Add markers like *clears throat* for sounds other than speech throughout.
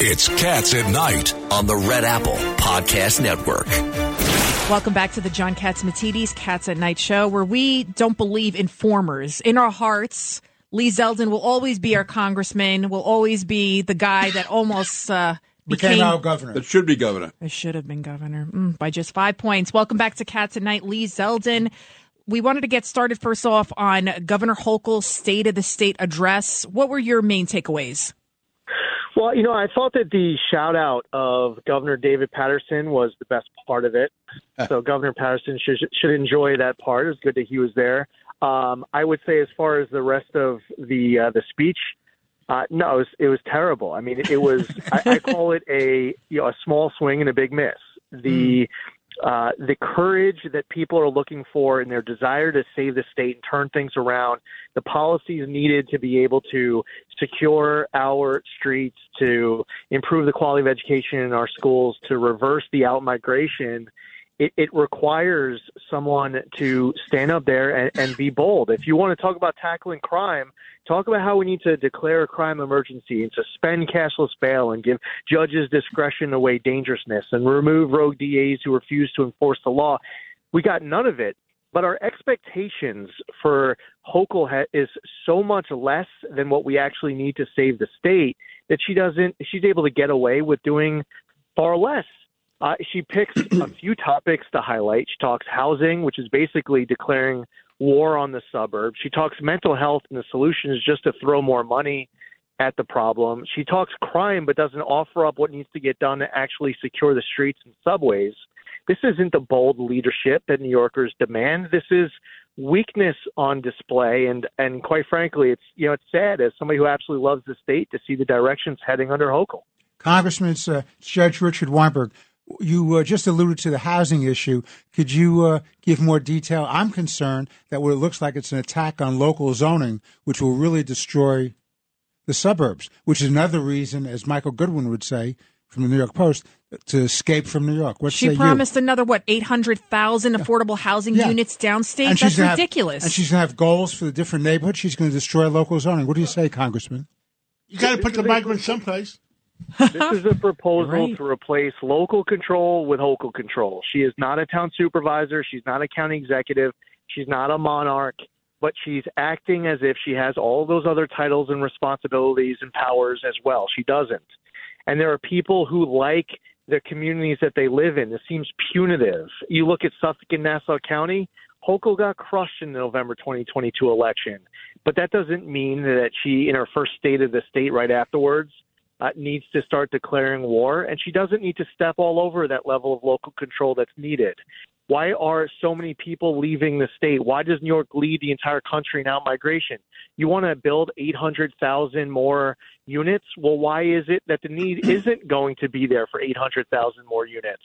It's Cats at Night on the Red Apple Podcast Network. Welcome back to the John Katz Catsimatidis Cats at Night show, where we don't believe informers. In our hearts, Lee Zeldin will always be our congressman, will always be the guy that almost uh, *laughs* became, became our governor. That should be governor. It should have been governor mm, by just five points. Welcome back to Cats at Night, Lee Zeldin. We wanted to get started first off on Governor Hochul's State of the State address. What were your main takeaways? Well, you know, I thought that the shout out of Governor David Paterson was the best part of it. So Governor Paterson should should enjoy that part. It was good that he was there. Um, I would say, as far as the rest of the uh, the speech, uh, no, it was, it was terrible. I mean, it was. *laughs* I, I call it a you know a small swing and a big miss. The uh, the courage that people are looking for and their desire to save the state and turn things around, the policies needed to be able to secure our streets, to improve the quality of education in our schools, to reverse the out migration. It, it requires someone to stand up there and, and be bold. If you want to talk about tackling crime, talk about how we need to declare a crime emergency and suspend cashless bail and give judges discretion to weigh dangerousness and remove rogue DAs who refuse to enforce the law. We got none of it. But our expectations for Hochul ha- is so much less than what we actually need to save the state that she doesn't. She's able to get away with doing far less. Uh, she picks a *clears throat* few topics to highlight. She talks housing, which is basically declaring war on the suburbs. She talks mental health, and the solution is just to throw more money at the problem. She talks crime, but doesn't offer up what needs to get done to actually secure the streets and subways. This isn't the bold leadership that New Yorkers demand. This is weakness on display, and and quite frankly, it's you know it's sad as somebody who absolutely loves the state to see the directions heading under Hochul. Congressman uh, Judge Richard Weinberg, you uh, just alluded to the housing issue. Could you uh, give more detail? I'm concerned that what it looks like it's an attack on local zoning, which will really destroy the suburbs, which is another reason, as Michael Goodwin would say from the New York Post, to escape from New York. What she promised you? another what eight hundred thousand affordable housing yeah. units downstate. And That's ridiculous. Have, and she's going to have goals for the different neighborhoods. She's going to destroy local zoning. What do you say, Congressman? You got to put the migrants someplace this is a *laughs* proposal right. to replace local control with local control. She is not a town supervisor. She's not a county executive. She's not a monarch, but she's acting as if she has all those other titles and responsibilities and powers as well. She doesn't. And there are people who like the communities that they live in. This seems punitive. You look at Suffolk and Nassau County, Hochul got crushed in the November 2022 election. But that doesn't mean that she, in her first state of the state right afterwards, uh, needs to start declaring war, and she doesn't need to step all over that level of local control that's needed. Why are so many people leaving the state? Why does New York lead the entire country in out migration? You want to build 800,000 more units? Well, why is it that the need *clears throat* isn't going to be there for 800,000 more units?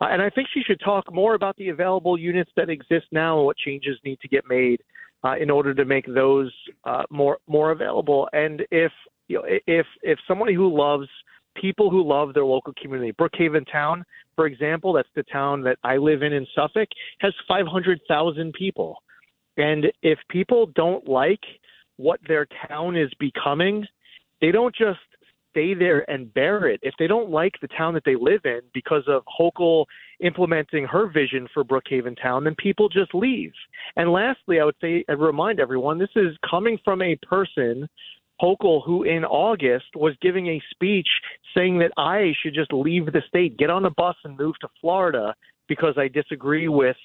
Uh, and I think she should talk more about the available units that exist now and what changes need to get made uh, in order to make those uh, more more available. And if you know, if if somebody who loves people who love their local community, Brookhaven Town, for example, that's the town that I live in in Suffolk, has 500,000 people. And if people don't like what their town is becoming, they don't just stay there and bear it. If they don't like the town that they live in because of Hochul implementing her vision for Brookhaven Town, then people just leave. And lastly, I would say, and remind everyone, this is coming from a person Hochul, who in August was giving a speech saying that I should just leave the state, get on a bus, and move to Florida because I disagree with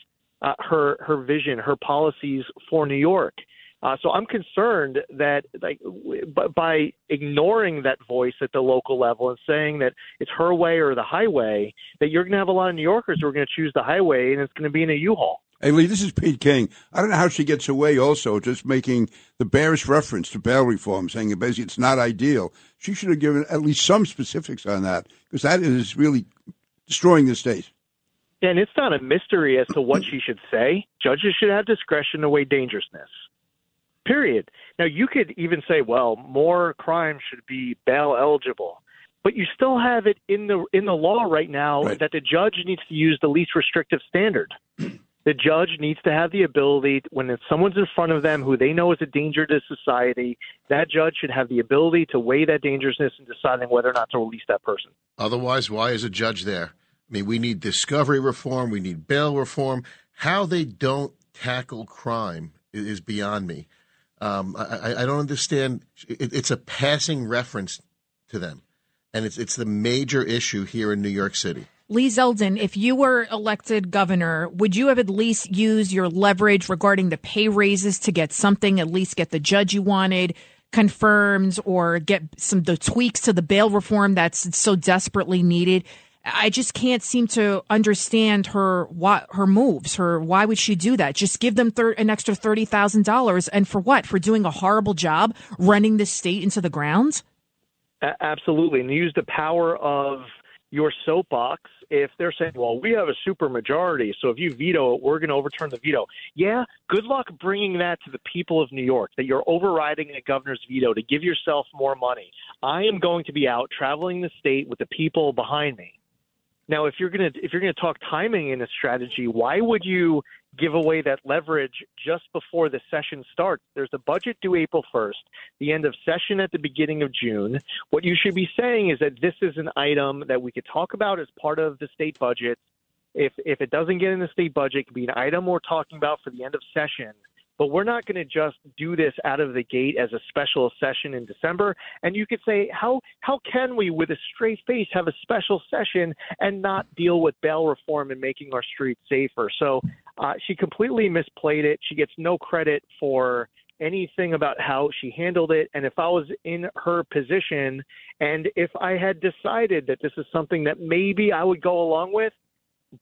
uh, her her vision, her policies for New York. Uh, so I'm concerned that like by ignoring that voice at the local level and saying that it's her way or the highway, that you're going to have a lot of New Yorkers who are going to choose the highway and it's going to be in a U-Haul. Hey, Lee, this is Pete King. I don't know how she gets away also just making the barest reference to bail reform, saying basically it's not ideal. She should have given at least some specifics on that because that is really destroying the state. And it's not a mystery as to what she should say. Judges should have discretion to weigh dangerousness. Period. Now, you could even say, well, more crimes should be bail eligible but you still have it in the in the law right now right. that the judge needs to use the least restrictive standard. *clears throat* The judge needs to have the ability, when someone's in front of them who they know is a danger to society, that judge should have the ability to weigh that dangerousness and deciding whether or not to release that person. Otherwise, why is a judge there? I mean, we need discovery reform, we need bail reform. How they don't tackle crime is beyond me. Um, I, I, don't understand. It, it's a passing reference to them, and it's it's the major issue here in New York City. Lee Zeldin, if you were elected governor, would you have at least used your leverage regarding the pay raises to get something, at least get the judge you wanted confirmed or get some the tweaks to the bail reform that's so desperately needed? I just can't seem to understand her what her moves. Her why would she do that? Just give them thir- an extra thirty thousand dollars, and for what? For doing a horrible job running the state into the ground? Absolutely, and use the power of your soapbox if they're saying, well, we have a super majority, so if you veto it, we're going to overturn the veto. Yeah, good luck bringing that to the people of New York that you're overriding a governor's veto to give yourself more money. I am going to be out traveling the state with the people behind me. Now, if you're going to if you're going to talk timing in a strategy, why would you give away that leverage just before the session starts? There's a budget due April 1st, the end of session at the beginning of June. What you should be saying is that this is an item that we could talk about as part of the state budget. If if it doesn't get in the state budget, it could be an item we're talking about for the end of session but we're not going to just do this out of the gate as a special session in December. And you could say, how how can we, with a straight face, have a special session and not deal with bail reform and making our streets safer? So uh, she completely misplayed it. She gets no credit for anything about how she handled it. And if I was in her position and if I had decided that this is something that maybe I would go along with,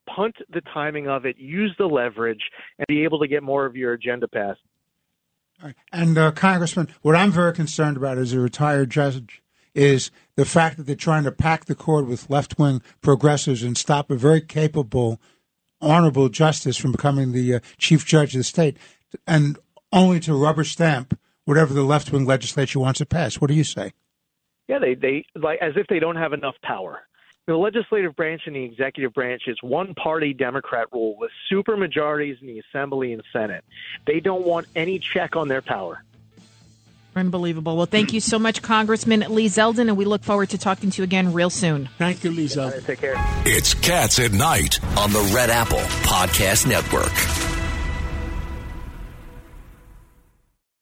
punt the timing of it, use the leverage, and be able to get more of your agenda passed. And uh, Congressman, what I'm very concerned about as a retired judge is the fact that they're trying to pack the court with left wing progressives and stop a very capable, honorable justice from becoming the uh, chief judge of the state, and only to rubber stamp whatever the left wing legislature wants to pass. What do you say? Yeah, they they like as if they don't have enough power. The legislative branch and the executive branch is one party Democrat rule with super majorities in the Assembly and Senate. They don't want any check on their power. Unbelievable. Well, thank you so much, Congressman Lee Zeldin, and we look forward to talking to you again real soon. Thank you, Lee Zeldin. Take care. It's Cats at Night on the Red Apple Podcast Network.